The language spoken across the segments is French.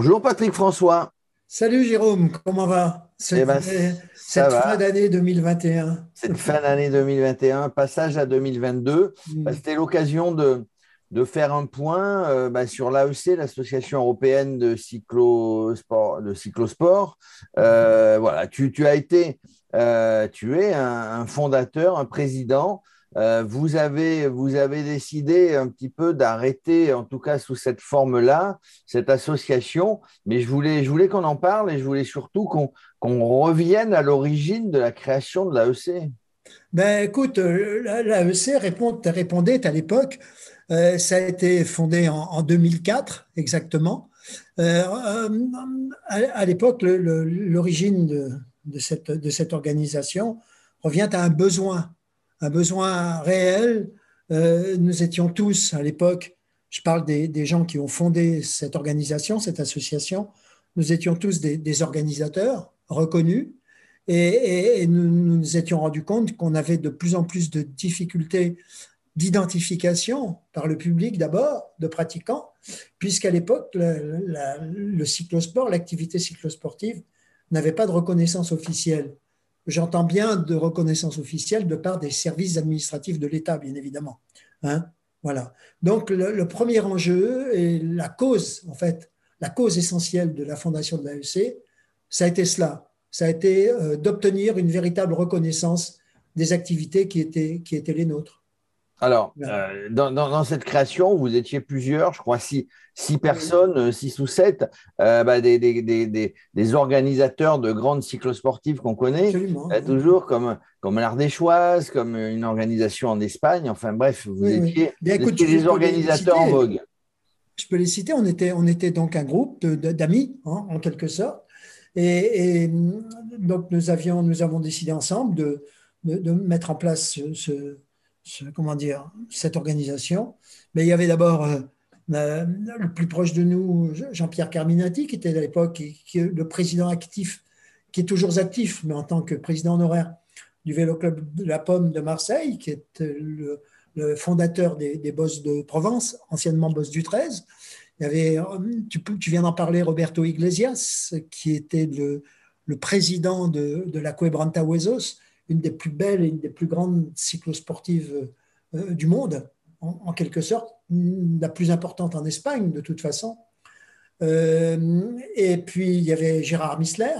Bonjour Patrick François. Salut Jérôme, comment va? Eh ben, Cette ça fin d'année 2021. Cette fin d'année 2021, passage à 2022. Mm. Bah, C'était l'occasion de, de faire un point euh, bah, sur l'AEC, l'Association européenne de, cyclosport, de cyclosport. Euh, voilà, tu, tu as été, euh, tu es un, un fondateur, un président. Euh, vous, avez, vous avez décidé un petit peu d'arrêter, en tout cas sous cette forme-là, cette association. Mais je voulais, je voulais qu'on en parle et je voulais surtout qu'on qu'on revienne à l'origine de la création de E l'AEC. Ben écoute, euh, la- l'AEC répond, répondait à l'époque, euh, ça a été fondé en, en 2004 exactement. À, l'époque, l'origine de cette, de cette organisation revient à un besoin, un besoin réel. Euh, nous étions tous à l'époque, je parle des, gens qui ont fondé cette organisation, cette association, nous étions tous des, organisateurs reconnus et, nous nous étions rendus compte qu'on avait de plus en plus de difficultés d'identification par le public d'abord, de pratiquants, puisqu'à l'époque, le, le cyclosport, l'activité cyclosportive, n'avait pas de reconnaissance officielle. J'entends bien de reconnaissance officielle de part des services administratifs de l'État, bien évidemment. Hein voilà. Donc, le, premier enjeu et la cause, en fait, la cause essentielle de la fondation de l'AEC, ça a été cela. Ça a été euh, d'obtenir une véritable reconnaissance des activités qui étaient, qui étaient les nôtres. Alors, euh, dans, dans- dans cette création, vous étiez plusieurs, je crois six, six personnes, euh, six ou sept, euh, bah, des, des- des- des- des organisateurs de grandes cyclosportives qu'on connaît, euh, toujours comme, comme l'Ardéchoise, comme une organisation en Espagne. Enfin bref, vous Oui, étiez, écoute, je des organisateurs en vogue. je peux les citer, on était, on était donc un groupe d'amis, hein, en quelque sorte. Et, et, donc, nous, avions, nous avons décidé ensemble de, de, de mettre en place ce, ce- comment dire, cette organisation. Mais il y avait d'abord euh, le plus proche de nous, Jean-Pierre Carminati, qui était à l'époque le président actif, qui est toujours actif, mais en tant que président honoraire du Vélo Club de la Pomme de Marseille, qui est euh, le, fondateur des, des Bosses de Provence, anciennement Boss du 13. Il y avait, euh, tu, viens d'en parler, Roberto Iglesias, qui était le, président de, de la Cuebranta Huesos, une des plus belles et une des plus grandes cyclosportives euh, du monde, en, quelque sorte, la plus importante en Espagne, de toute façon. Euh, et puis, il y avait Gérard Missler,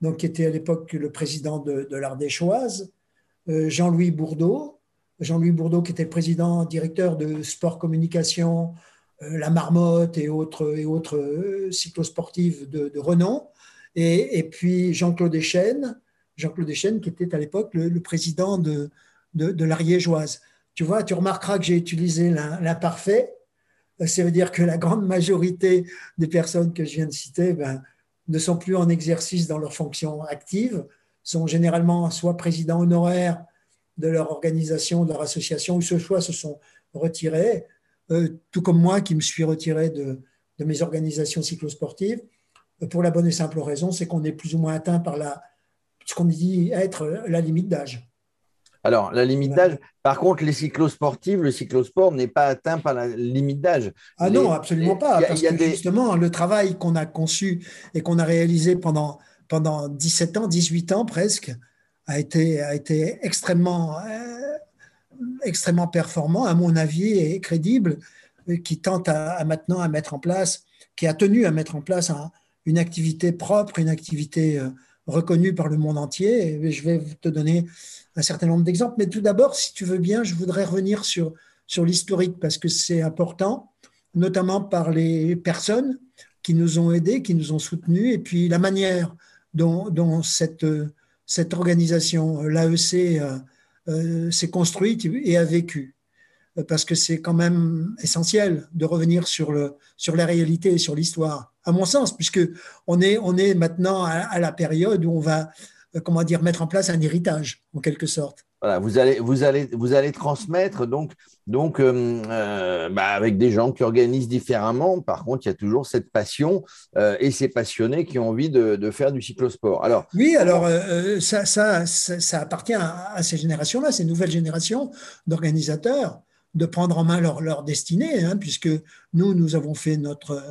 donc, qui était à l'époque le président de, l'Ardéchoise, euh, Jean-Louis Bourdeau, Jean-Louis Bourdeau, qui était président directeur de Sport Communication, La Marmotte et autres, et autres cyclosportives de, renom. Et, puis Jean-Claude Echenne, Jean-Claude Echenne, qui était à l'époque le, président de, de, l'Ariégeoise. Tu vois, tu remarqueras que j'ai utilisé l'im- l'imparfait. Euh, Ça veut dire que la grande majorité des personnes que je viens de citer ben, ne sont plus en exercice dans leurs fonctions actives, sont généralement soit présidents honoraires de leur organisation, de leur association, ou ce soit se sont retirés, euh, tout comme moi qui me suis retiré de, de mes organisations cyclosportives, euh, pour la bonne et simple raison, c'est qu'on est plus ou moins atteint par la, ce qu'on dit être la limite d'âge. Alors, la limite d'âge, par contre, les cyclosportives, le cyclosport n'est pas atteint par la limite d'âge. Ah Les- non, absolument pas, il y a- parce y a que des- justement, le travail qu'on a conçu et qu'on a réalisé pendant, pendant 17 ans, 18 ans presque, a été, a été extrêmement, euh, extrêmement performant, à mon avis, et crédible, euh, qui tente à, à maintenant à mettre en place, qui a tenu à mettre en place un- une activité propre, une activité euh, reconnue par le monde entier. Et je vais te donner un certain nombre d'exemples. Mais tout d'abord, si tu veux bien, je voudrais revenir sur, sur l'historique parce que c'est important, notamment par les personnes qui nous ont aidés, qui nous ont soutenus, et puis la manière dont, dont cette, cette organisation, l'AEC, euh, euh, s'est construite et a vécu. Parce que c'est quand même essentiel de revenir sur, le, sur la réalité et sur l'histoire, à mon sens, puisque on est, on est maintenant à, à la période où on va, euh, comment dire, mettre en place un héritage, en quelque sorte. Voilà, vous allez, vous allez, vous allez transmettre donc, donc euh, euh, bah, avec des gens qui organisent différemment. Par contre, il y a toujours cette passion euh, et ces passionnés qui ont envie de, de faire du cyclosport. Alors, Oui, alors euh, ça, ça, ça, ça appartient à, à ces générations-là, ces nouvelles générations d'organisateurs, de prendre en main leur, leur destinée, hein, puisque nous, nous avons fait notre,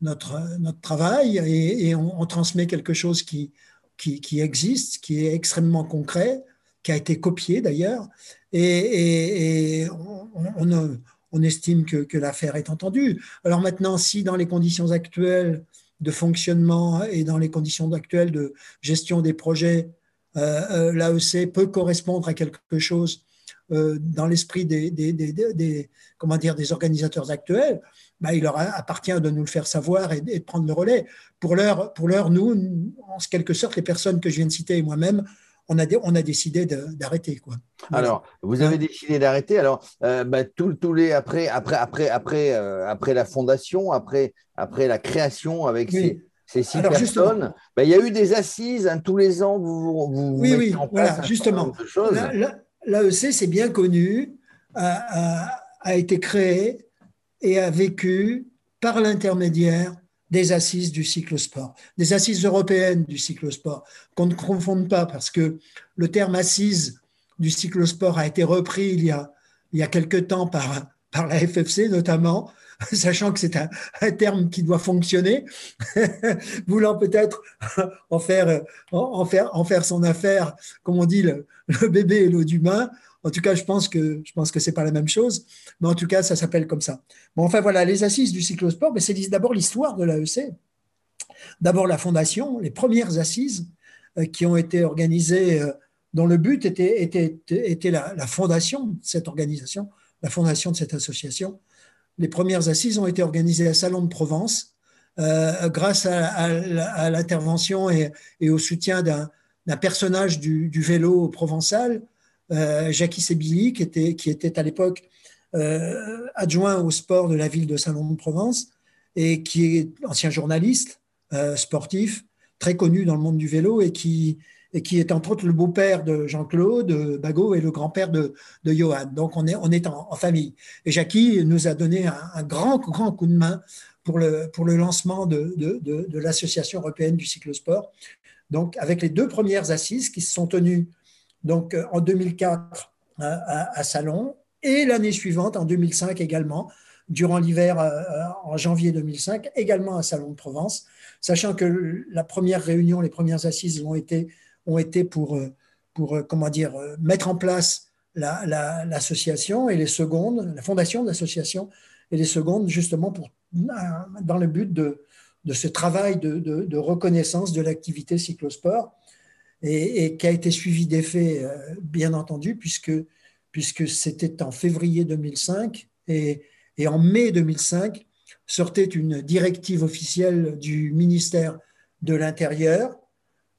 notre, notre travail et, on, transmet quelque chose qui, qui, existe, qui est extrêmement concret, qui a été copié d'ailleurs, et, on, on, estime que, que l'affaire est entendue. Alors maintenant, si dans les conditions actuelles de fonctionnement et dans les conditions actuelles de gestion des projets, euh, euh l'AEC peut correspondre à quelque chose dans l'esprit des, des, des, comment dire, des organisateurs actuels, bah, il leur appartient de nous le faire savoir et, de prendre le relais. Pour l'heure, pour l'heure, nous, en quelque sorte, les personnes que je viens de citer et moi-même, on a, on a décidé d'arrêter. Quoi. Alors, vous avez décidé d'arrêter. Alors, euh, bah, tous les après, après, après, après, euh, après la fondation, après, après la création avec ces, ces, six personnes, bah, il y a eu des assises hein, tous les ans. Vous, vous oui, oui, voilà, justement. L'AEC, c'est bien connu, a, été créé et a vécu par l'intermédiaire des assises du cyclosport, des assises européennes du cyclosport, qu'on ne confonde pas parce que le terme assise du cyclosport a été repris il y a, il y a quelque temps par, par la FFC notamment, sachant que c'est un, terme qui doit fonctionner, voulant peut-être en faire, en, faire, en faire son affaire, comme on dit, le, bébé et l'eau d'humain. En tout cas, je pense que je pense que c'est pas la même chose, mais en tout cas, ça s'appelle comme ça. Bon, enfin voilà, les assises du cyclosport, mais c'est d'abord l'histoire de l'AEC. D'abord la fondation, les premières assises euh, qui ont été organisées, euh, dont le but était, était, était la, la fondation de cette organisation, la fondation de cette association, les premières assises ont été organisées à Salon de Provence euh, grâce à, l'intervention et, au soutien d'un personnage du, vélo provençal, euh, Jackie Sébilly, qui était, à l'époque euh, adjoint au sport de la ville de Salon de Provence et qui est ancien journaliste sportif, très connu dans le monde du vélo et qui, et qui est entre autres le beau-père de Jean-Claude Bagot et le grand-père de, Johan. Donc on est, en, famille. Et Jackie nous a donné un, grand, grand coup de main pour le, pour le lancement de, de, l'Association européenne du cyclosport. Donc avec les deux premières assises qui se sont tenues donc, en 2004 à, à, Salon et l'année suivante, en 2005 également, durant l'hiver euh, en janvier 2005, également à Salon de Provence, sachant que la première réunion, les premières assises ont été ont été pour, euh, pour euh, comment dire, euh, mettre en place l'association et les secondes, la fondation de l'association et les secondes, justement pour, dans le but de, de ce travail de, de, reconnaissance de l'activité cyclosport et, qui a été suivi d'effets, bien entendu, puisque, puisque c'était en février 2005 et, et en mai 2005 sortait une directive officielle du ministère de l'Intérieur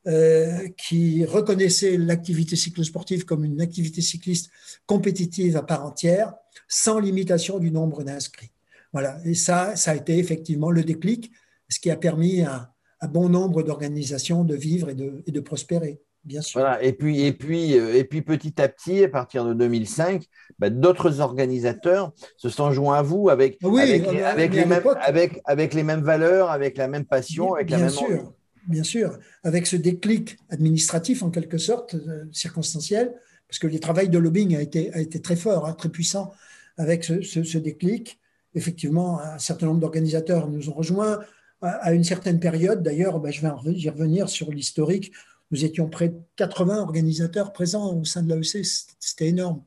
euh, qui reconnaissait l'activité cyclosportive comme une activité cycliste compétitive à part entière, sans limitation du nombre d'inscrits. Voilà, et ça, ça a été effectivement le déclic, ce qui a permis à, bon nombre d'organisations de vivre et de, et de, prospérer. Bien sûr. Voilà, et puis, et, puis, euh, et puis petit à petit, à partir de 2005, bah, d'autres organisateurs se sont joints à vous avec, avec, avec, les mêmes, avec, avec, les mêmes valeurs, avec la même passion, avec bien la même sûr bien sûr, avec ce déclic administratif en quelque sorte, euh, circonstanciel, parce que le travail de lobbying a été, très fort, hein, très puissant avec ce, déclic. Effectivement, un certain nombre d'organisateurs nous ont rejoints à, une certaine période. D'ailleurs, ben, je vais y revenir sur l'historique. Nous étions près de 80 organisateurs présents au sein de l'AEC, c'était énorme.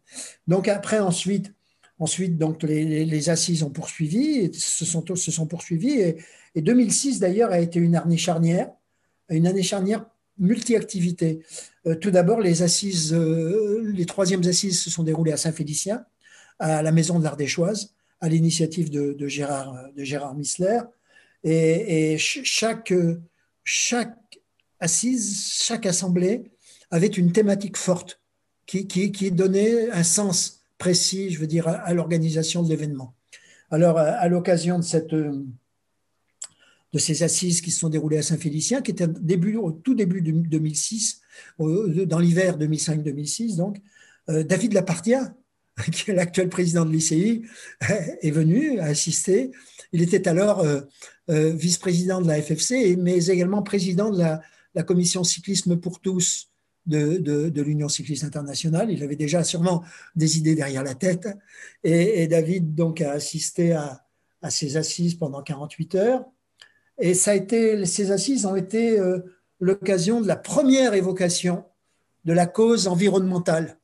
Donc après, ensuite, ensuite donc les, assises ont poursuivi, se, sont, se sont poursuivies, et, et 2006 d'ailleurs a été une année charnière une année charnière multi-activités. Euh, tout d'abord, les assises, euh, les troisièmes assises se sont déroulées à Saint-Félicien, à la Maison de l'Ardéchoise, à l'initiative de, Gérard, de Missler. Et, chaque, assise, chaque assemblée avait une thématique forte qui, qui, donnait un sens précis, je veux dire, à l'organisation de l'événement. Alors, à l'occasion de cette de ces assises qui se sont déroulées à Saint-Félicien, qui était au tout début de 2006, dans l'hiver 2005-2006. Donc, euh, David Lapartia, qui est l'actuel président de l'ICI, est venu assister. Il était alors euh, euh, vice-président de la FFC, mais également président de la, commission cyclisme pour tous de, l'Union cycliste internationale. Il avait déjà sûrement des idées derrière la tête. Et, David donc a assisté à ces assises pendant 48 heures. Et ça a été, ces assises ont été l'occasion de la première évocation de la cause environnementale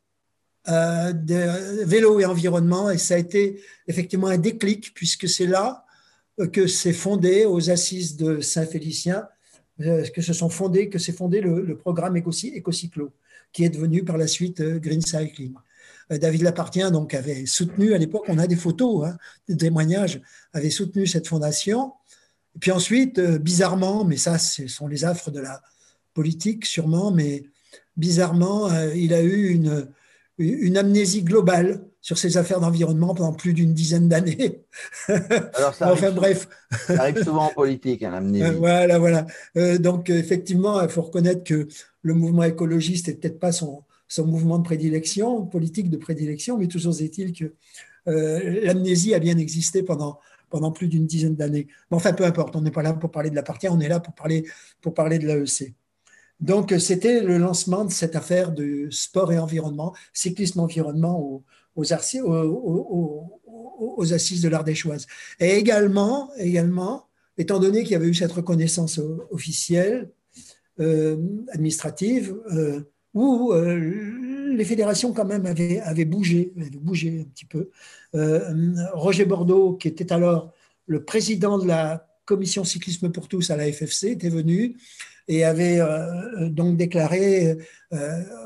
de vélo et environnement. Et ça a été effectivement un déclic, puisque c'est là que s'est fondé aux assises de Saint-Félicien, que se sont fondés, que s'est fondé le, programme Écocyclo, qui est devenu par la suite Green Cycling. Euh, David Lapartien donc avait soutenu à l'époque, on a des photos, hein, des témoignages, avait soutenu cette fondation. Et puis ensuite, euh, bizarrement, mais ça, ce sont les affres de la politique sûrement, mais bizarrement, euh, il a eu une, une amnésie globale sur ces affaires d'environnement pendant plus d'une dizaine d'années. Alors ça enfin bref. Ça arrive souvent en politique, hein, l'amnésie. voilà, voilà. donc effectivement, il faut reconnaître que le mouvement écologiste n'est peut-être pas son, son mouvement de prédilection, politique de prédilection, mais toujours est-il que euh, l'amnésie a bien existé pendant, pendant plus d'une dizaine d'années. Mais enfin, peu importe, on n'est pas là pour parler de la partie, on est là pour parler, pour parler de l'AEC. Donc, c'était le lancement de cette affaire de sport et environnement, cyclisme-environnement aux, aux, aux, assises de l'Ardéchoise. Et également, également, étant donné qu'il y avait eu cette reconnaissance officielle, euh, administrative, euh, où euh, les fédérations quand même avaient, bougé, avaient bougé un petit peu. Euh, Roger Bordeaux, qui était alors le président de la commission cyclisme pour tous à la FFC, était venu et avait euh, donc déclaré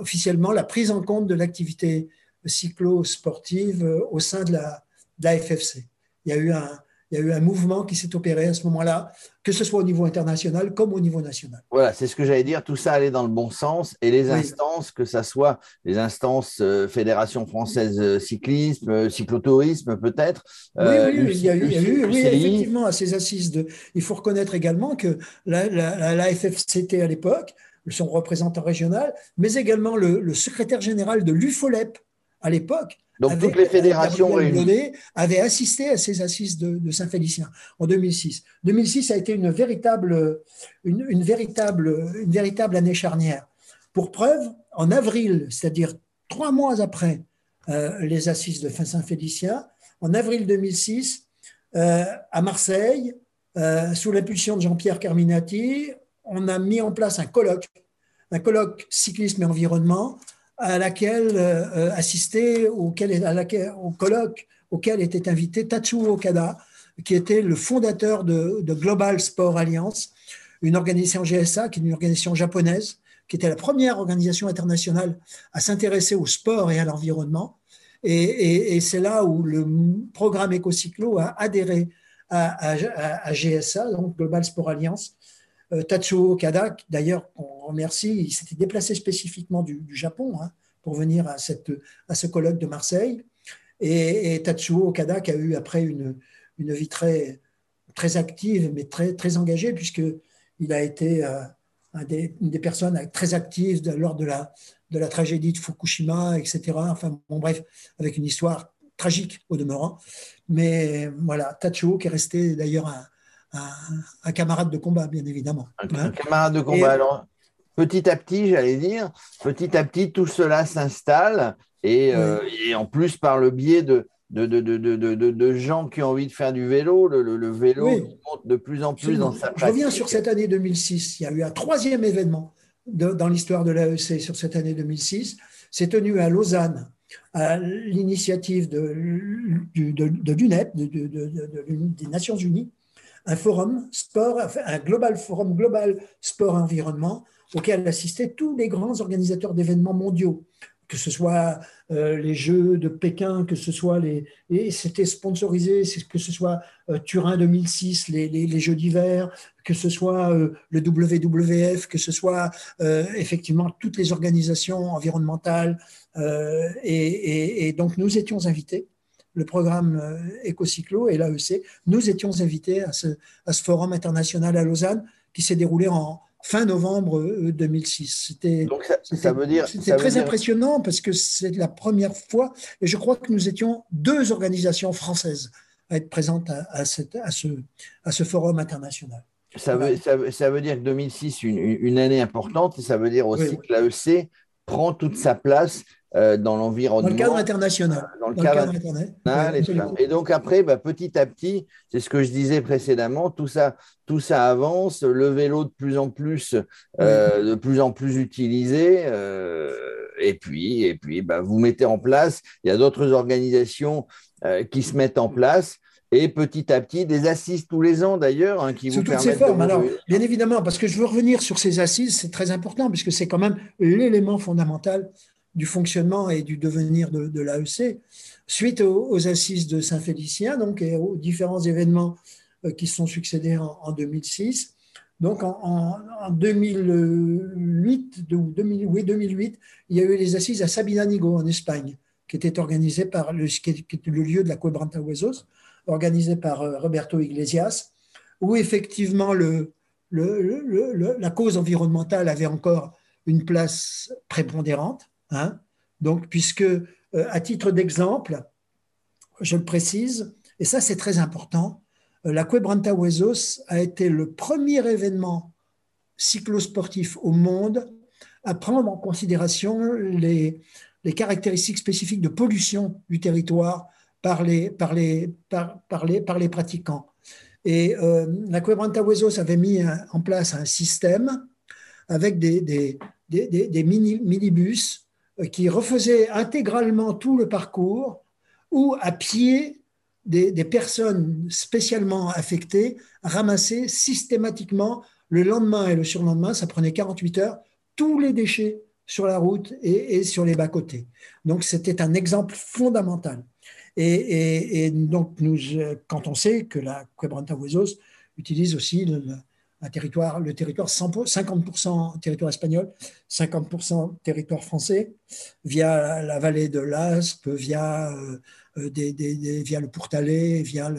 officiellement la prise en compte de l'activité cyclo-sportive au sein de la, de la FFC. Il y a eu un, il y a eu un mouvement qui s'est opéré à ce moment-là, que ce soit au niveau international comme au niveau national. Voilà, c'est ce que j'allais dire, tout ça allait dans le bon sens et les instances, que ce soit les instances euh, Fédération française euh, cyclisme, euh, cyclotourisme peut-être. Oui, oui, il y a eu, oui, effectivement, à ces assises. De, il faut reconnaître également que la, la, FFCT à l'époque, son représentant régional, mais également le, le secrétaire général de l'UFOLEP à l'époque, donc toutes les fédérations réunies avaient assisté à ces assises de, Saint-Félicien en 2006. 2006 a été une véritable, une, véritable, une véritable année charnière. Pour preuve, en avril, c'est-à-dire trois mois après euh, les assises de Saint-Félicien, en avril 2006, euh, à Marseille, euh, sous l'impulsion de Jean-Pierre Carminati, on a mis en place un colloque, un colloque cyclisme et environnement, à laquelle euh, assistait, auquel, à laquelle, au colloque auquel était invité Tatsuo Okada, qui était le fondateur de, Global Sport Alliance, une organisation GSA, qui est une organisation japonaise, qui était la première organisation internationale à s'intéresser au sport et à l'environnement. Et, c'est là où le programme EcoCyclo a adhéré à, GSA, donc Global Sport Alliance, Tatsuo Okada, d'ailleurs, on remercie, il s'était déplacé spécifiquement du, Japon hein, pour venir à, cette, à ce colloque de Marseille. Et, Tatsuo Okada, qui a eu après une, une vie très, très active, mais très, très engagée, puisqu'il a été euh, des, une des personnes très actives lors de la, de la tragédie de Fukushima, etc. Enfin, bon, bref, avec une histoire tragique au demeurant. Mais voilà, Tatsuo, qui est resté d'ailleurs un un, camarade de combat, bien évidemment. Un, hein. camarade de combat. Alors, petit à petit, j'allais dire, petit à petit, tout cela s'installe. Et, euh, en plus, par le biais de, de, de, de, gens qui ont envie de faire du vélo, le, vélo monte de plus en plus dans sa Je reviens sur cette année 2006. Il y a eu un troisième événement dans l'histoire de l'AEC sur cette année 2006. C'est tenu à Lausanne à l'initiative de, de, l'UNEP, des Nations Unies, un forum sport, un global forum global sport environnement auquel assistaient tous les grands organisateurs d'événements mondiaux, que ce soit euh, les Jeux de Pékin, que ce soit les, et c'était sponsorisé, que ce soit euh, Turin 2006, les, les, Jeux d'hiver, que ce soit euh, le WWF, que ce soit effectivement toutes les organisations environnementales, et, et, donc nous étions invités le programme euh, EcoCyclo et l'AEC, nous étions invités à ce, à ce, forum international à Lausanne qui s'est déroulé en fin novembre 2006. Euh, c'était dire très impressionnant parce que c'est la première fois et je crois que nous étions deux organisations françaises à être présentes à, à, cette, à ce, à ce forum international. Ça veut, ça, veut, dire que 2006, une, une année importante, et ça veut dire aussi que l'AEC prend toute sa place euh, dans l'environnement. Dans le cadre international. Dans le, cadre, international. et, donc après, bah, petit à petit, c'est ce que je disais précédemment, tout ça, tout ça avance, le vélo de plus en plus, euh, de plus en plus utilisé. Euh, et puis, et puis bah, vous mettez en place, il y a d'autres organisations qui se mettent en place et petit à petit des assises tous les ans d'ailleurs hein, qui vous permettent ces formes. Alors, bien évidemment, parce que je veux revenir sur ces assises, c'est très important puisque c'est quand même l'élément fondamental du fonctionnement et du devenir de, l'AEC. Suite aux, assises de Saint-Félicien, donc et aux différents événements euh, qui sont succédés en, 2006. Donc en, 2008, 2008, il y a eu les assises à Sabinanigo en Espagne, qui étaient organisées par le, était lieu de la Cuebranta Huesos, organisé par euh, Roberto Iglesias, où effectivement le, la cause environnementale avait encore une place prépondérante. Hein. Donc, puisque, euh, à titre d'exemple, je le précise, et ça c'est très important, euh, la Quebranta Huesos a été le premier événement cyclosportif au monde à prendre en considération les, caractéristiques spécifiques de pollution du territoire par les, pratiquants. Et euh, la Quebranta Huesos avait mis en place un système avec des, des, des, des mini, minibus qui refaisaient intégralement tout le parcours ou à pied des, personnes spécialement affectées ramassaient systématiquement le lendemain et le surlendemain, ça prenait 48 heures, tous les déchets sur la route et, sur les bas-côtés. Donc c'était un exemple fondamental. Et, donc, nous, quand on sait que la Quebranta Huesos utilise aussi le territoire 50% territoire espagnol, 50% territoire français, via la vallée de l'Aspe, via, euh, des, via le Pourtalais, via,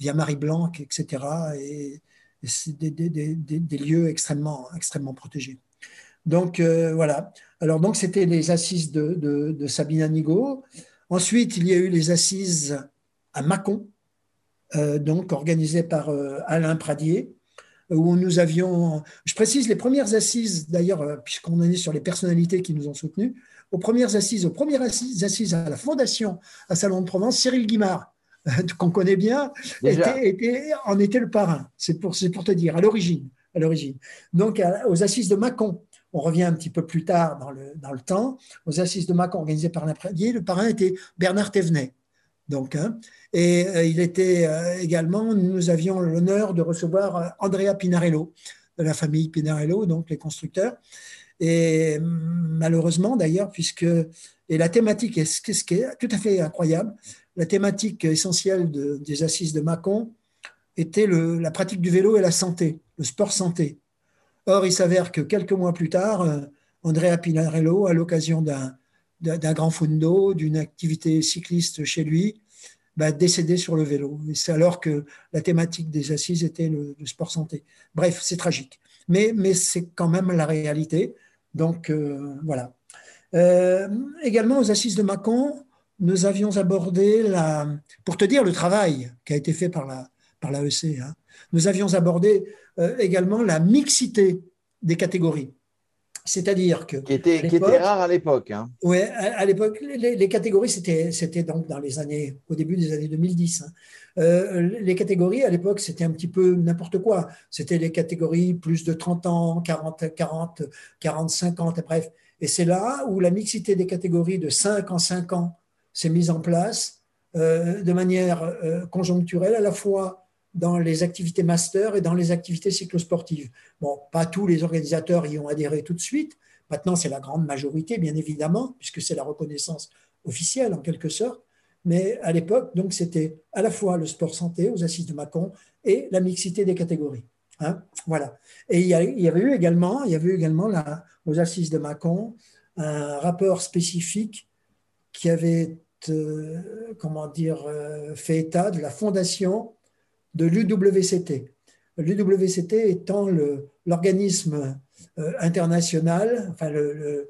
via Marie-Blanc, etc. Et, c'est des, lieux extrêmement, extrêmement protégés. Donc euh, voilà. Alors donc c'était les assises de, de, de Sabine Anigo. Ensuite, il y a eu les assises à Mâcon, euh, donc organisées par Alain Pradier, où nous avions, je précise les premières assises d'ailleurs, euh, puisqu'on est sur les personnalités qui nous ont soutenus, aux premières assises, aux premières assises, à la Fondation à Salon de Provence, Cyril Guimard, qu'on connaît bien, était, en était le parrain. C'est pour, pour te dire, à l'origine. À l'origine. Donc, aux assises de Mâcon, on revient un petit peu plus tard dans le, dans le temps, aux assises de Macon organisées par l'après-midi. Le parrain était Bernard Thévenet. Donc, hein, et euh, il était euh, également, nous avions l'honneur de recevoir euh, Andrea Pinarello, de la famille Pinarello, donc les constructeurs. Et malheureusement d'ailleurs, puisque, et la thématique, est, ce qui est tout à fait incroyable, la thématique essentielle des assises de Macon était le, la pratique du vélo et la santé, le sport santé. Or, il s'avère que quelques mois plus tard, Andrea Pinarello, à l'occasion d'un grand fundo, d'une activité cycliste chez lui, bah, décédé sur le vélo. C'est alors que la thématique des assises était le, sport santé. Bref, c'est tragique. Mais, mais c'est quand même la réalité. Donc, euh, voilà. Euh, également, aux assises de Macon, nous avions abordé, la, pour te dire le travail qui a été fait par la, par l'AEC, hein, nous avions abordé euh, également la mixité des catégories. C'est-à-dire que. Qui était, qui était rare à l'époque. Hein. Oui, à, l'époque, les, catégories, c'était, donc dans les années, au début des années 2010. Hein. Euh, les catégories, à l'époque, c'était un petit peu n'importe quoi. C'était les catégories plus de 30 ans, 40, 40, 40, 50, bref. Et c'est là où la mixité des catégories de 5 en 5 ans s'est mise en place euh, de manière conjoncturelle, à la fois dans les activités master et dans les activités cyclosportives. Bon, pas tous les organisateurs y ont adhéré tout de suite. Maintenant, c'est la grande majorité, bien évidemment, puisque c'est la reconnaissance officielle en quelque sorte. Mais à l'époque, donc, c'était à la fois le sport santé aux assises de Mâcon et la mixité des catégories. Hein voilà. Et il y, avait eu également, il y avait eu également aux assises de Mâcon un rapport spécifique qui avait, euh, comment dire, euh, fait état de la fondation de l'UWCT. L'UWCT étant l'organisme euh, international, enfin le,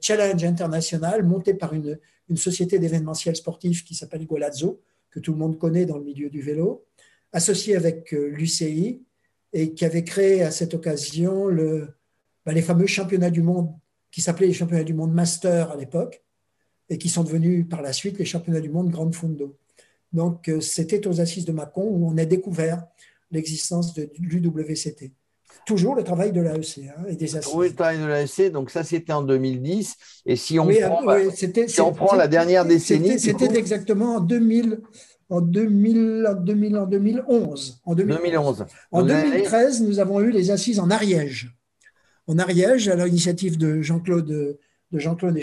challenge international monté par une, société d'événementiel sportif qui s'appelle Golazzo, que tout le monde connaît dans le milieu du vélo, associé avec euh, l'UCI et qui avait créé à cette occasion le, bah, les fameux championnats du monde qui s'appelaient les championnats du monde master à l'époque et qui sont devenus par la suite les championnats du monde Grande Fondo. Donc, euh, c'était aux assises de Mâcon où on a découvert l'existence de l'UWCT. Toujours le travail de l'AEC hein, et des assises. Oui, le travail de l'AEC, donc ça c'était en 2010. Et si on prend, la dernière décennie. C'était exactement en 2000, en, 2000, en, 2000, en 2011. En 2011. En 2013, nous avons eu les assises en Ariège. En Ariège, à l'initiative de Jean-Claude de Jean-Claude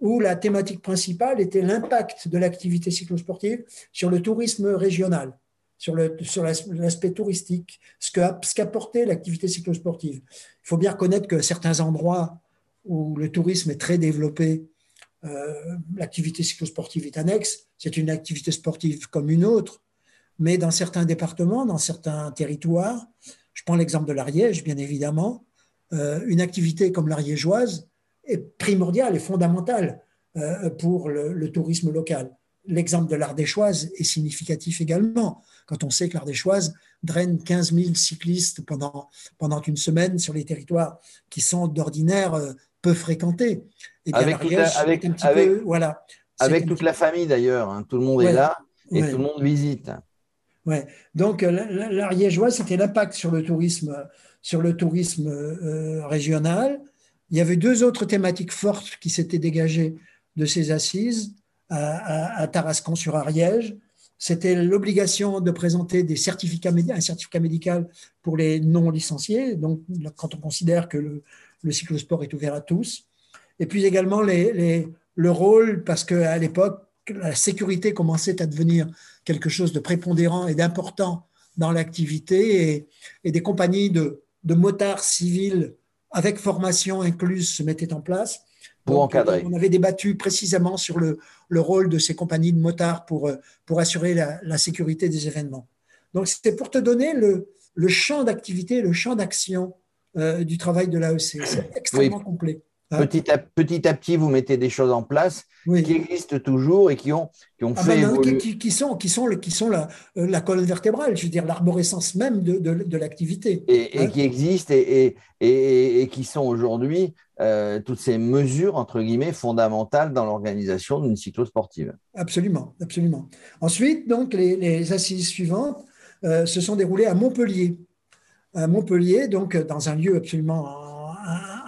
où la thématique principale était l'impact de l'activité cyclosportive sur le tourisme régional, sur l'aspect touristique, ce qu'apportait l'activité cyclosportive. Il faut bien reconnaître que certains endroits où le tourisme est très développé, euh, l'activité cyclosportive est annexe, c'est une activité sportive comme une autre, mais dans certains départements, dans certains territoires, je prends l'exemple de l'Ariège, bien évidemment, euh, une activité comme l'ariégeoise est primordiale et fondamentale euh, pour le, tourisme local. L'exemple de l'Ardéchoise est significatif également, quand on sait que l'Ardéchoise draine 15 000 cyclistes pendant, pendant une semaine sur les territoires qui sont d'ordinaire euh, peu fréquentés. Et avec toute la, avec, voilà, avec toute la famille d'ailleurs, hein. tout le monde est là et tout le monde visite. Ouais. Donc l'Ariégeoise, c'était l'impact sur le tourisme, sur le tourisme euh, régional, il y avait deux autres thématiques fortes qui s'étaient dégagées de ces assises à, Tarascon sur Ariège. C'était l'obligation de présenter des certificats, un certificat médical pour les non licenciés, donc quand on considère que le, cyclosport est ouvert à tous. Et puis également le rôle, parce qu'à l'époque, la sécurité commençait à devenir quelque chose de prépondérant et d'important dans l'activité, et, des compagnies de motards civils avec formation incluse, se mettait en place. Pour encadrer. On avait débattu précisément sur le, le, rôle de ces compagnies de motards pour, euh, pour assurer la, sécurité des événements. Donc, c'était pour te donner le, le champ d'activité, le champ d'action euh, du travail de l'AEC. C'est extrêmement complet. Hein petit, à, petit à petit, vous mettez des choses en place qui existent toujours et qui ont, qui ont ah fait. Ben qui, sont, qui sont, qui sont la, euh, la colonne vertébrale, je veux dire, l'arborescence même de, de, l'activité. Et, hein qui existent et, et, et, qui sont aujourd'hui euh, toutes ces mesures, entre guillemets, fondamentales dans l'organisation d'une cyclosportive. Absolument, absolument. Ensuite, donc, les, les assises suivantes euh, se sont déroulées à Montpellier. À Montpellier, donc, dans un lieu absolument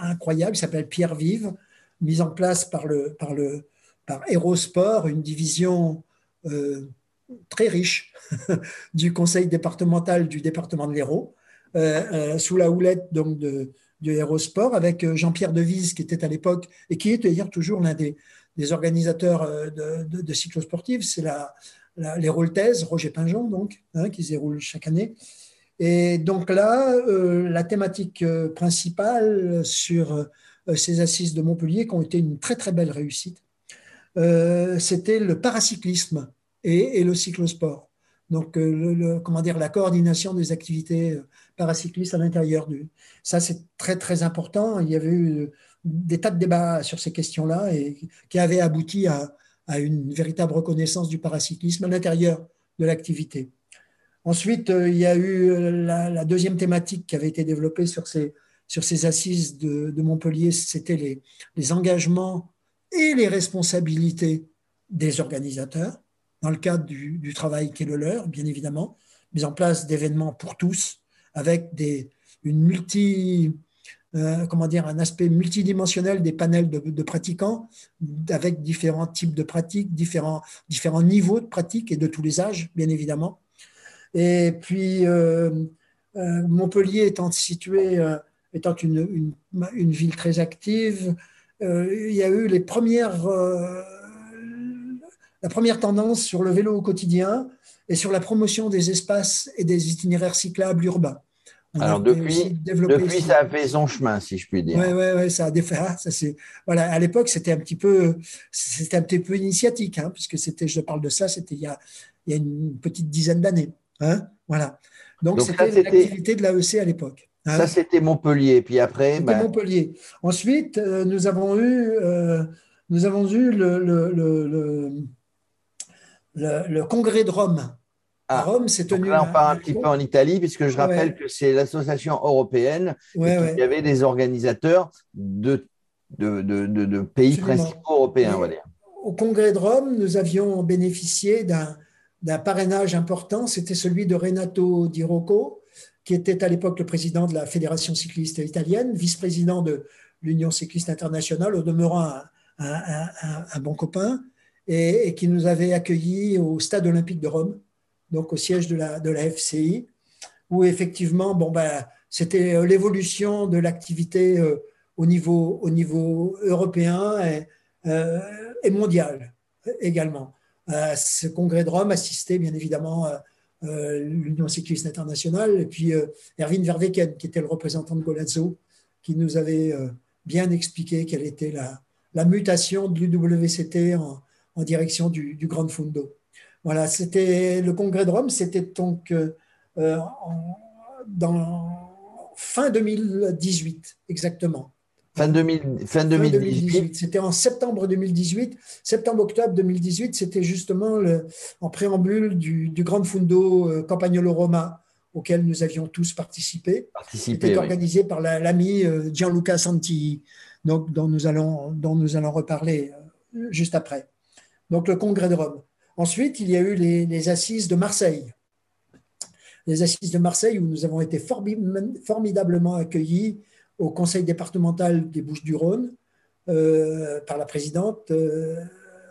incroyable qui s'appelle Pierre Vive, mise en place par, le, par, le, par Aérosport, une division euh, très riche du conseil départemental du département de l'Hérault, euh, euh, sous la houlette donc, de, de Aérosport, avec Jean-Pierre Devise, qui était à l'époque et qui est d'ailleurs toujours l'un des, des, organisateurs de, de, cyclosportives. C'est la, la, Roger Pinjon, donc, hein, qui se déroule chaque année. Et donc là, euh, la thématique euh, principale sur euh, ces assises de Montpellier, qui ont été une très très belle réussite, c'était le paracyclisme et, le cyclosport. Donc, comment dire, la coordination des activités paracyclistes à l'intérieur du. Ça, c'est très très important. Il y avait eu des tas de débats sur ces questions-là et qui avaient abouti à, à une véritable reconnaissance du paracyclisme à l'intérieur de l'activité. Ensuite, euh, il y a eu euh, la, deuxième thématique qui avait été développée sur ces, assises de, Montpellier, c'était les, engagements et les responsabilités des organisateurs, dans le cadre du, travail qui est le leur, bien évidemment, mise en place d'événements pour tous, avec euh, un aspect multidimensionnel des panels de, de, pratiquants, avec différents types de pratiques, différents, différents niveaux de pratiques et de tous les âges, bien évidemment. Et puis, euh, euh, Montpellier étant situé, euh, étant une, une, ville très active, il y a eu les premières, la première tendance sur le vélo au quotidien et sur la promotion des espaces et des itinéraires cyclables urbains. Alors depuis, depuis ça a fait son chemin, si je puis dire. Oui, ouais, ouais, ça a défait. Ah, ça c'est voilà. À l'époque, c'était un petit peu, c'était un petit peu initiatique, hein, puisque c'était, je parle de ça, c'était il y a une petite dizaine d'années. Hein voilà. Donc, c'était l'activité de l'AEC à l'époque. Hein. ça, c'était Montpellier. Puis après. C'était ben Montpellier. Ensuite, euh, nous avons eu, euh, nous avons eu le, le, le, congrès de Rome. À ah, Rome, c'est tenu. Là, on part un, petit peu en Italie, puisque je rappelle que c'est l'association européenne. il y avait des organisateurs de de, pays principaux européens, on va dire. Au Congrès de Rome, nous avions bénéficié d'un parrainage important, c'était celui de Renato Di Rocco, qui était à l'époque le président de la Fédération cycliste italienne, vice-président de l'Union cycliste internationale, au demeurant un, bon copain, et, qui nous avait accueillis au Stade olympique de Rome, donc au siège de la, FCI, où effectivement, bon, ben, c'était euh, l'évolution de l'activité euh, au niveau, au niveau européen et, euh, et mondial également. Ce congrès de Rome assistait bien évidemment l'Union cycliste internationale et puis Erwin Verweken, qui était le représentant de Golazzo, qui nous avait bien expliqué quelle était la, mutation de l'UWCT en, en, direction du, du Grand Fundo. Voilà, c'était le congrès de Rome, c'était donc dans fin 2018, exactement. Fin, 2018. C'était en septembre 2018. Septembre-octobre 2018, c'était justement le, en préambule du, Grand Fundo euh, Campagnolo Roma, auquel nous avions tous participé. C'était organisé par l'ami euh, Gianluca Santi, donc, dont, nous allons, dont nous allons reparler euh, juste après. Donc le congrès de Rome. Ensuite, il y a eu les assises de Marseille les assises de Marseille où nous avons été formidablement accueillis au conseil départemental des Bouches-du-Rhône euh, par la présidente euh,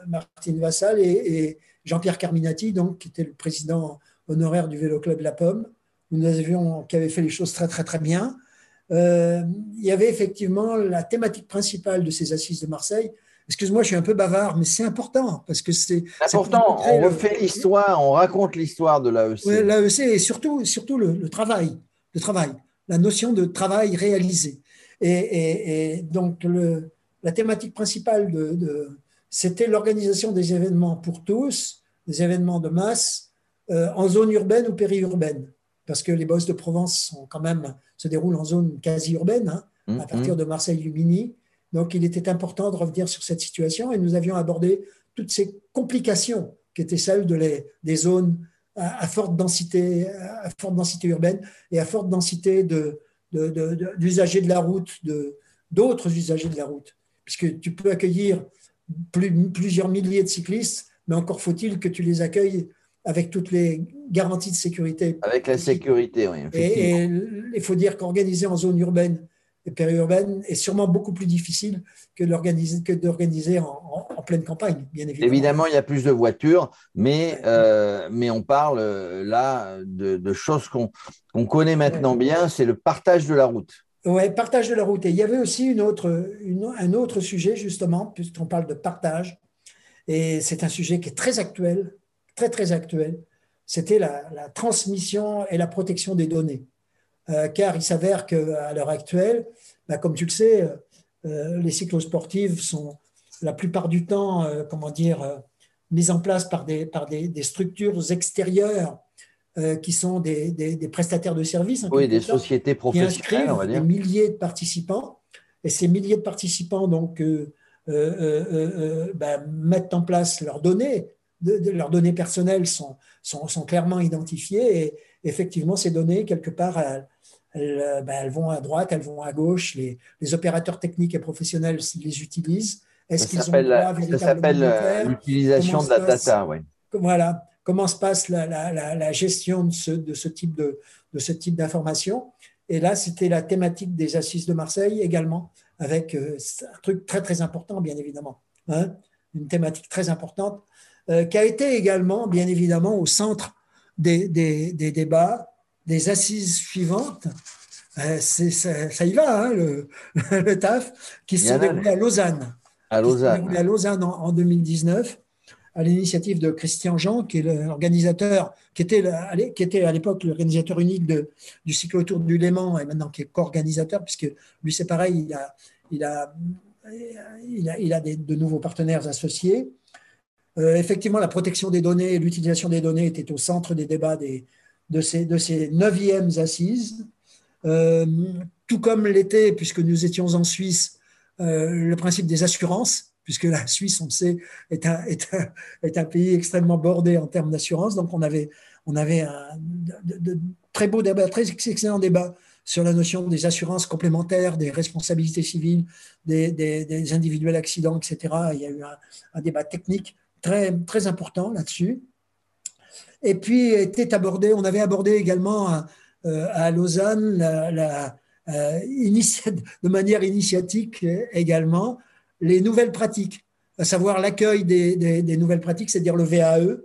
Martine Vassal et, Jean-Pierre Carminati, donc, qui était le président honoraire du Vélo Club La Pomme, nous avions, qui avait fait les choses très très très bien. Euh, il y avait effectivement la thématique principale de ces assises de Marseille, Excuse-moi, je suis un peu bavard, mais c'est important parce que c'est important. On refait l'histoire, on raconte l'histoire de l'AEC. Oui, l'AEC et surtout, surtout le, travail, le travail, la notion de travail réalisé. Et, donc le, la thématique principale de, c'était l'organisation des événements pour tous, des événements de masse euh, en zone urbaine ou périurbaine, parce que les bosses de Provence sont quand même se déroulent en zone quasi urbaine, hein, mmh, à partir mmh. de Marseille-Lumini. Donc, il était important de revenir sur cette situation et nous avions abordé toutes ces complications qui étaient celles de les, des zones à, forte densité, à forte densité urbaine et à forte densité d'usagers de, de, la route, d'autres usagers de la route. Puisque tu peux accueillir plusieurs milliers de cyclistes, mais encore faut-il que tu les accueilles avec toutes les garanties de sécurité. Avec la sécurité, oui. Et, et il faut dire qu'organiser en zone urbaine périurbaine est sûrement beaucoup plus difficile que d'organiser en, en, pleine campagne, bien évidemment. Évidemment, il y a plus de voitures, mais, euh, mais on parle euh, là de, choses qu'on connaît maintenant bien, c'est le partage de la route. Oui, partage de la route. Et il y avait aussi une autre, un autre sujet, justement, puisqu'on parle de partage, et c'est un sujet qui est très actuel, très, très actuel, c'était la, la transmission et la protection des données. Euh, car il s'avère qu'à l'heure actuelle, bah, comme tu le sais, euh, euh, les cyclosportives sont la plupart du temps, comment dire, mises en place par des, par des, structures extérieures qui sont des, des, prestataires de services. Oui, des sociétés professionnelles, on va dire. Des milliers de participants. Et ces milliers de participants donc, bah, mettent en place leurs données. De, leurs données personnelles sont, sont, sont, clairement identifiées et effectivement, ces données, quelque part, euh, ben, elles, vont à droite, elles vont à gauche. Les, opérateurs techniques et professionnels les utilisent. Est-ce qu'ils ont Ça s'appelle euh, l'utilisation de la data. Voilà. Comment se passe la, gestion de ce, de ce type de, de ce type d'information? Et là, c'était la thématique des assises de Marseille également, avec euh, un truc très très important, bien évidemment. Hein, une thématique très importante qui a été également, bien évidemment, au centre des, des, des débats des assises suivantes, euh, ça, y va, hein, le, TAF, qui se déroulé à Lausanne. À Lausanne. à Lausanne en, 2019, à l'initiative de Christian Jean, qui est l'organisateur, qui était, qui était à l'époque l'organisateur unique de, du cycle autour du Léman et maintenant qui est co-organisateur, puisque lui, c'est pareil, il a, il a, il a, il a de nouveaux partenaires associés. Euh, effectivement, la protection des données et l'utilisation des données était au centre des débats des, de ces, de ces neuvièmes assises, euh, tout comme l'était, puisque nous étions en Suisse, euh, le principe des assurances, puisque la Suisse, on le sait, est un, est un, est un pays extrêmement bordé en termes d'assurance. Donc, on avait, on avait un très beau débat, très excellent débat sur la notion des assurances complémentaires, des responsabilités civiles, des, individuels accidents, etc. Il y a eu un, débat technique très, très important là-dessus. Et puis était abordé, on avait abordé également à, euh, Lausanne la, euh, de manière initiatique également les nouvelles pratiques, à savoir l'accueil des, des nouvelles pratiques, c'est-à-dire le VAE,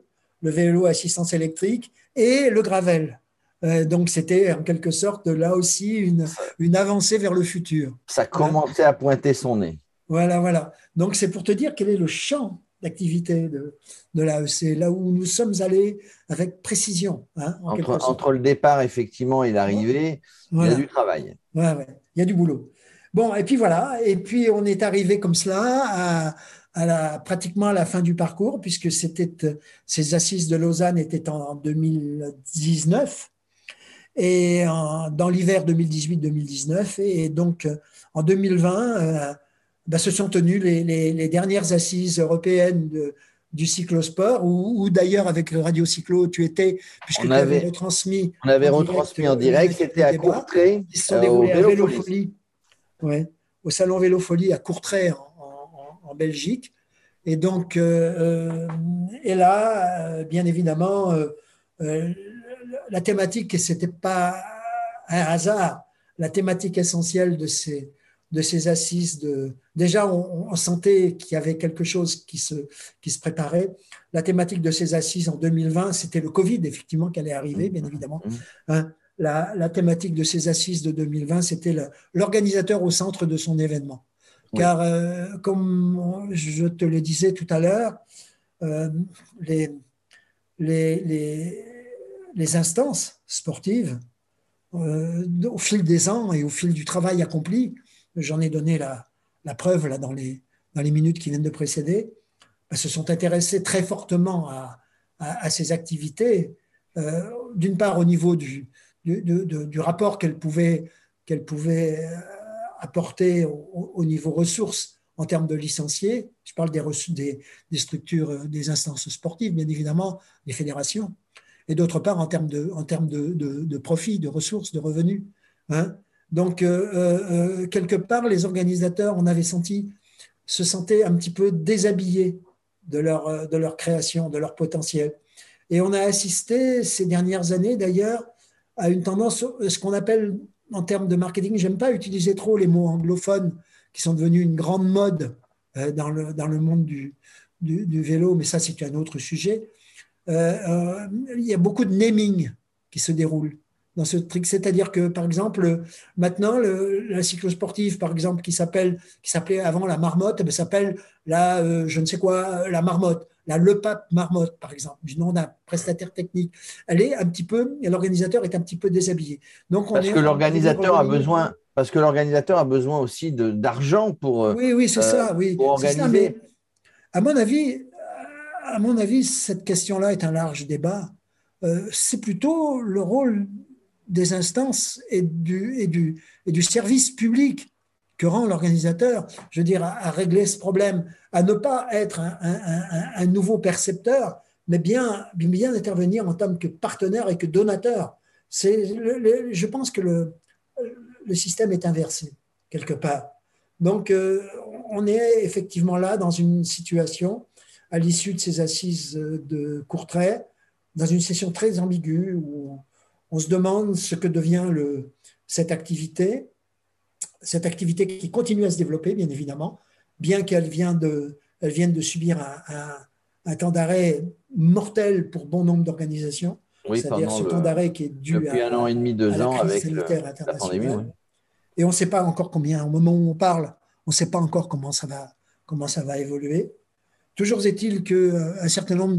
le vélo assistance électrique, et le gravel. Euh, donc c'était en quelque sorte là aussi une, une avancée vers le futur. Ça commençait à pointer son nez. Voilà, voilà. Donc c'est pour te dire quel est le champ d'activité de, de l'AEC, là où nous sommes allés avec précision. Hein, entre, entre, le départ, effectivement, et l'arrivée, il y a du travail. Ouais, ouais, il y a du boulot. Bon, et puis voilà, et puis on est arrivé comme cela à, à la, pratiquement à la fin du parcours, puisque c'était, ces assises de Lausanne étaient en 2019 et dans l'hiver 2018-2019. Et donc, en 2020, euh, ben, se sont tenues les, dernières assises européennes du cyclosport, où, d'ailleurs, avec le Radio Cyclo, tu étais, puisque on avait retransmis. On avait retransmis en direct, c'était à Courtrai. Ils se sont déroulés à Vélofolie. Ouais, au salon Vélofolie à Courtrai, en, Belgique. Et donc, euh, euh, et là, bien évidemment, la thématique, et ce n'était pas un hasard, la thématique essentielle de ces, de ces assises, de, déjà on, sentait qu'il y avait quelque chose qui se, qui se préparait. La thématique de ces assises en 2020, c'était le Covid, effectivement, qui allait arriver, bien évidemment. Mmh. Hein, la, thématique de ces assises de 2020, c'était l'organisateur au centre de son événement. Car, euh, comme je te le disais tout à l'heure, euh, les, les les instances sportives, euh, au fil des ans et au fil du travail accompli, j'en ai donné la, preuve là, dans, les, minutes qui viennent de précéder, bah, se sont intéressées très fortement à, ces activités, euh, d'une part au niveau du, rapport qu'elles pouvaient, euh, apporter au, niveau ressources en termes de licenciés, je parle des, structures, des instances sportives, bien évidemment, des fédérations, et d'autre part en termes de, en de, profit, de ressources, de revenus. Hein. Donc, euh, euh, euh, quelque part, les organisateurs, on avait senti, se sentaient un petit peu déshabillés de leur, de leur création, de leur potentiel. Et on a assisté ces dernières années, d'ailleurs, à une tendance, ce qu'on appelle en termes de marketing, j'aime pas utiliser trop les mots anglophones qui sont devenus une grande mode dans le, dans le monde du, du, vélo, mais ça c'est un autre sujet. Il y a beaucoup de naming qui se déroule dans ce truc. C'est-à-dire que, par exemple, maintenant, le, la cyclosportive, par exemple, qui s'appelle, qui s'appelait avant la marmotte, eh ben, s'appelle la, euh, je ne sais quoi, la marmotte, la Le Pape Marmotte, par exemple, du nom d'un prestataire technique. Elle est un petit peu, l'organisateur est un petit peu déshabillé. Donc, parce que l'organisateur a besoin, parce que l'organisateur a besoin aussi d'argent pour. Oui, oui, c'est ça, oui. Pour organiser. mais à mon avis, à mon avis, cette question-là est un large débat. Euh, c'est plutôt le rôle des instances et du, et du, et du service public que rend l'organisateur, je veux dire, à, régler ce problème, à ne pas être un, nouveau percepteur, mais bien, bien intervenir en tant que partenaire et que donateur. C'est, je pense que le, le système est inversé, quelque part. Donc, euh, on est effectivement là dans une situation à l'issue de ces assises de Courtrai, dans une session très ambiguë où on se demande ce que devient le, cette activité, cette activité qui continue à se développer, bien évidemment, bien qu'elle vienne de, elle vienne de subir un, un, temps d'arrêt mortel pour bon nombre d'organisations. c'est-à-dire ce temps d'arrêt qui est dû depuis à, un an et demi, deux ans avec le, la pandémie. Et on ne sait pas encore combien, au moment où on parle, on ne sait pas encore comment ça va, comment ça va évoluer. Toujours est-il qu'un euh, certain nombre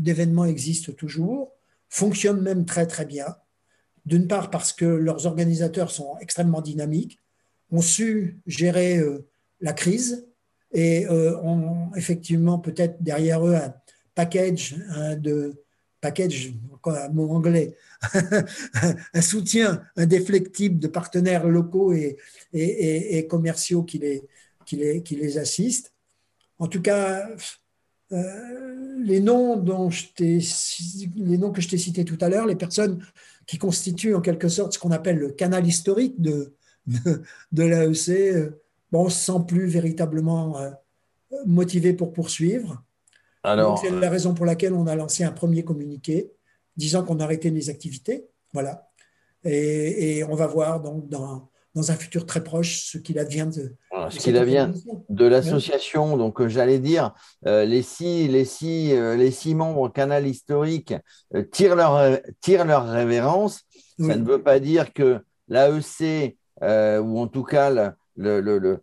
d'événements existent toujours, fonctionnent même très très bien. D'une part parce que leurs organisateurs sont extrêmement dynamiques, ont su gérer euh, la crise et euh, ont effectivement peut-être derrière eux un package de package, un mot anglais, un soutien indéflectible de partenaires locaux et, et, commerciaux qui les, qui les, qui les assistent. En tout cas, euh, les noms dont les noms que je t'ai cités tout à l'heure, les personnes qui constitue en quelque sorte ce qu'on appelle le canal historique de, de, l'AEC, bon, on ne se sent plus véritablement motivé pour poursuivre. Alors, c'est la raison pour laquelle on a lancé un premier communiqué disant qu'on arrêtait les activités. Voilà. Et, on va voir donc dans, dans, un futur très proche ce qu'il advient de, ce qu'il advient de l'association. Donc, euh, j'allais dire, euh, les, six, les, six, euh, les six membres Canal Historique tirent, leur, tirent leur révérence. Ça ne veut pas dire que l'AEC, ou en tout cas le, le,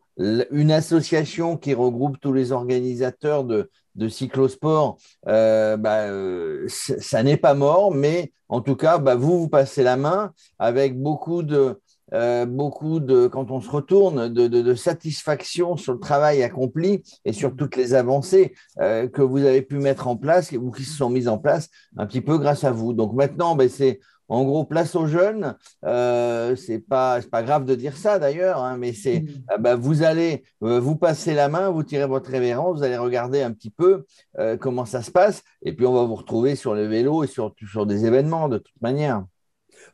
une association qui regroupe tous les organisateurs de, de cyclosport, euh, bah, euh, ça n'est pas mort, mais en tout cas, bah, vous, vous passez la main avec beaucoup de, euh, beaucoup de, quand on se retourne, de, de, satisfaction sur le travail accompli et sur toutes les avancées que vous avez pu mettre en place ou qui se sont mises en place un petit peu grâce à vous. Donc maintenant, bah, c'est en gros, place aux jeunes, euh, c'est pas, pas grave de dire ça d'ailleurs, hein, mais c'est, mm. ah bah, vous allez euh, vous passer la main, vous tirez votre révérence, vous allez regarder un petit peu euh, comment ça se passe, et puis on va vous retrouver sur le vélo et sur, sur des événements de toute manière.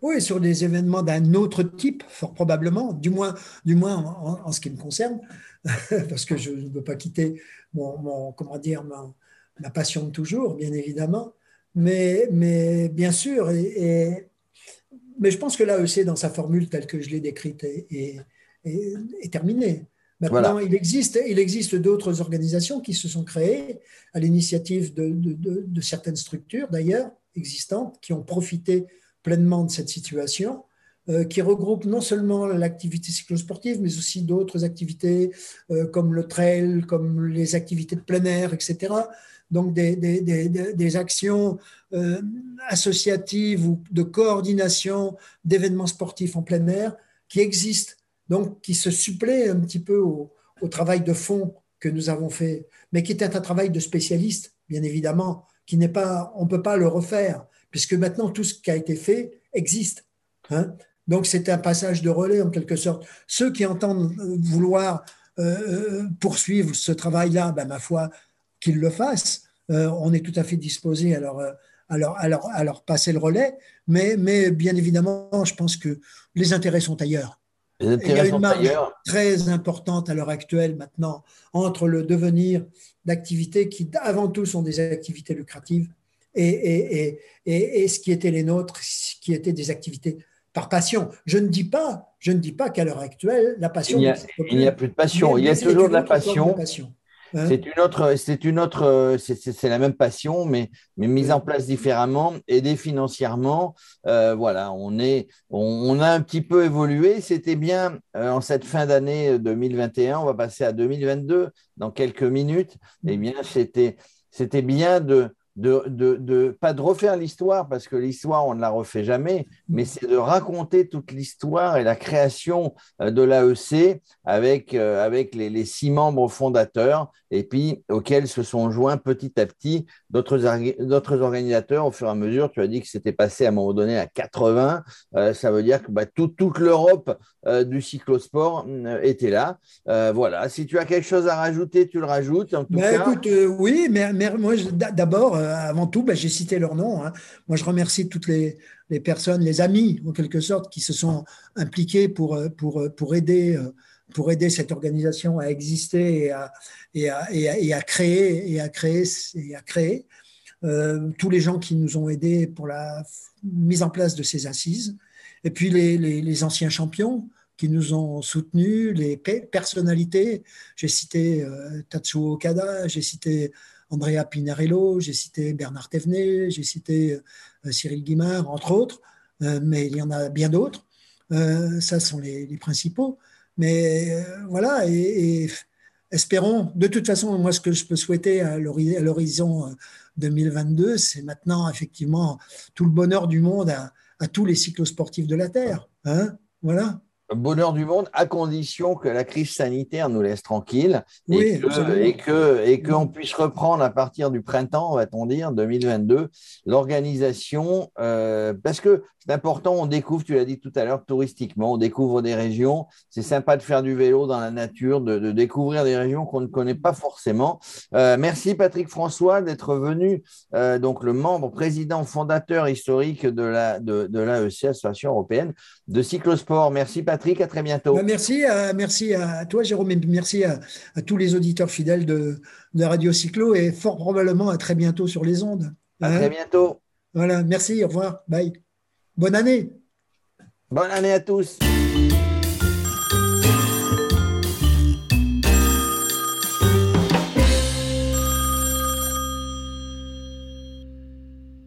Oui, sur des événements d'un autre type, fort probablement, du moins, du moins en, ce qui me concerne, parce que je ne veux pas quitter mon, comment dire, ma, ma passion de toujours, bien évidemment. Mais, mais bien sûr, et, mais je pense que l'AEC, dans sa formule telle que je l'ai décrite, est, est, terminée. Maintenant, il existe, il existe d'autres organisations qui se sont créées à l'initiative de, de, de, certaines structures, d'ailleurs, existantes, qui ont profité pleinement de cette situation, euh, qui regroupent non seulement l'activité cyclosportive, mais aussi d'autres activités euh, comme le trail, comme les activités de plein air, etc donc des, actions euh, associatives ou de coordination d'événements sportifs en plein air qui existent, donc qui se suppléent un petit peu au, au, travail de fond que nous avons fait, mais qui était un travail de spécialiste, bien évidemment, qui n'est pas, on ne peut pas le refaire, puisque maintenant tout ce qui a été fait existe. Hein. donc c'est un passage de relais en quelque sorte. Ceux qui entendent vouloir euh, poursuivre ce travail-là, ben, ma foi, qu'ils le fassent. Euh, on est tout à fait disposé à leur, à, leur, passer le relais, mais, mais bien évidemment, je pense que les intérêts sont ailleurs. Il y a une marge très importante à l'heure actuelle maintenant entre le devenir d'activités qui avant tout sont des activités lucratives et, et, et, et, ce qui était les nôtres, qui étaient des activités par passion. Je ne dis pas, je ne dis pas qu'à l'heure actuelle la passion. Il n'y a, plus de passion. Il y a toujours de la passion. Hein c'est une autre, c'est une autre, c'est la même passion, mais, mais mise en place différemment, aidée financièrement. Euh, voilà, on est, on, a un petit peu évolué. C'était bien euh, en cette fin d'année 2021. On va passer à 2022 dans quelques minutes. Eh bien, c'était, c'était bien de de, de, de, pas de refaire l'histoire parce que l'histoire on ne la refait jamais, mais c'est de raconter toute l'histoire et la création euh, de l'AEC avec, euh, avec les, les, six membres fondateurs et puis auxquels se sont joints petit à petit d'autres organisateurs au fur et à mesure. Tu as dit que c'était passé à un moment donné à 80, euh, ça veut dire que bah, toute l'Europe du cyclosport était là. voilà, si tu as quelque chose à rajouter, tu le rajoutes. En tout cas. Écoute, oui, mais, mais moi d'abord avant tout, ben, j'ai cité leur nom. Hein. Moi, je remercie toutes les, personnes, les amis, en quelque sorte, qui se sont impliqués pour, euh, euh, aider, cette organisation à exister et à, créer et à créer et à créer. tous les gens qui nous ont aidés pour la mise en place de ces assises, et puis les, anciens champions qui nous ont soutenus, les personnalités. J'ai cité Tatsuo Okada, j'ai cité Andrea Pinarello, j'ai cité Bernard Thévenet, j'ai cité euh, Cyril Guimard, entre autres, euh, mais il y en a bien d'autres. Euh, ça sont les, principaux. Mais voilà, et, espérons, de toute façon, moi, ce que je peux souhaiter à l'horizon 2022, c'est maintenant, effectivement, tout le bonheur du monde à, tous les cyclosportifs de la Terre. Hein voilà. Bonheur du monde à condition que la crise sanitaire nous laisse tranquille Oui, et que absolument. et que et qu'on puisse reprendre à partir du printemps, va-t-on dire, 2022, l'organisation euh, parce que c'est important. On découvre, tu l'as dit tout à l'heure, touristiquement, on découvre des régions. C'est sympa de faire du vélo dans la nature, de, de découvrir des régions qu'on ne connaît pas forcément. Euh, merci Patrick François d'être venu, euh, donc le membre, président, fondateur historique de la de, de l'AEC, Association européenne de cyclosport. Merci Patrick, à très bientôt. Bah, merci, à, merci à toi, Jérôme, et merci à, à tous les auditeurs fidèles de, de Radio Cyclo et fort probablement à très bientôt sur les ondes. À Hein très bientôt. Voilà, merci, au revoir, bye. Bonne année. Bonne année à tous.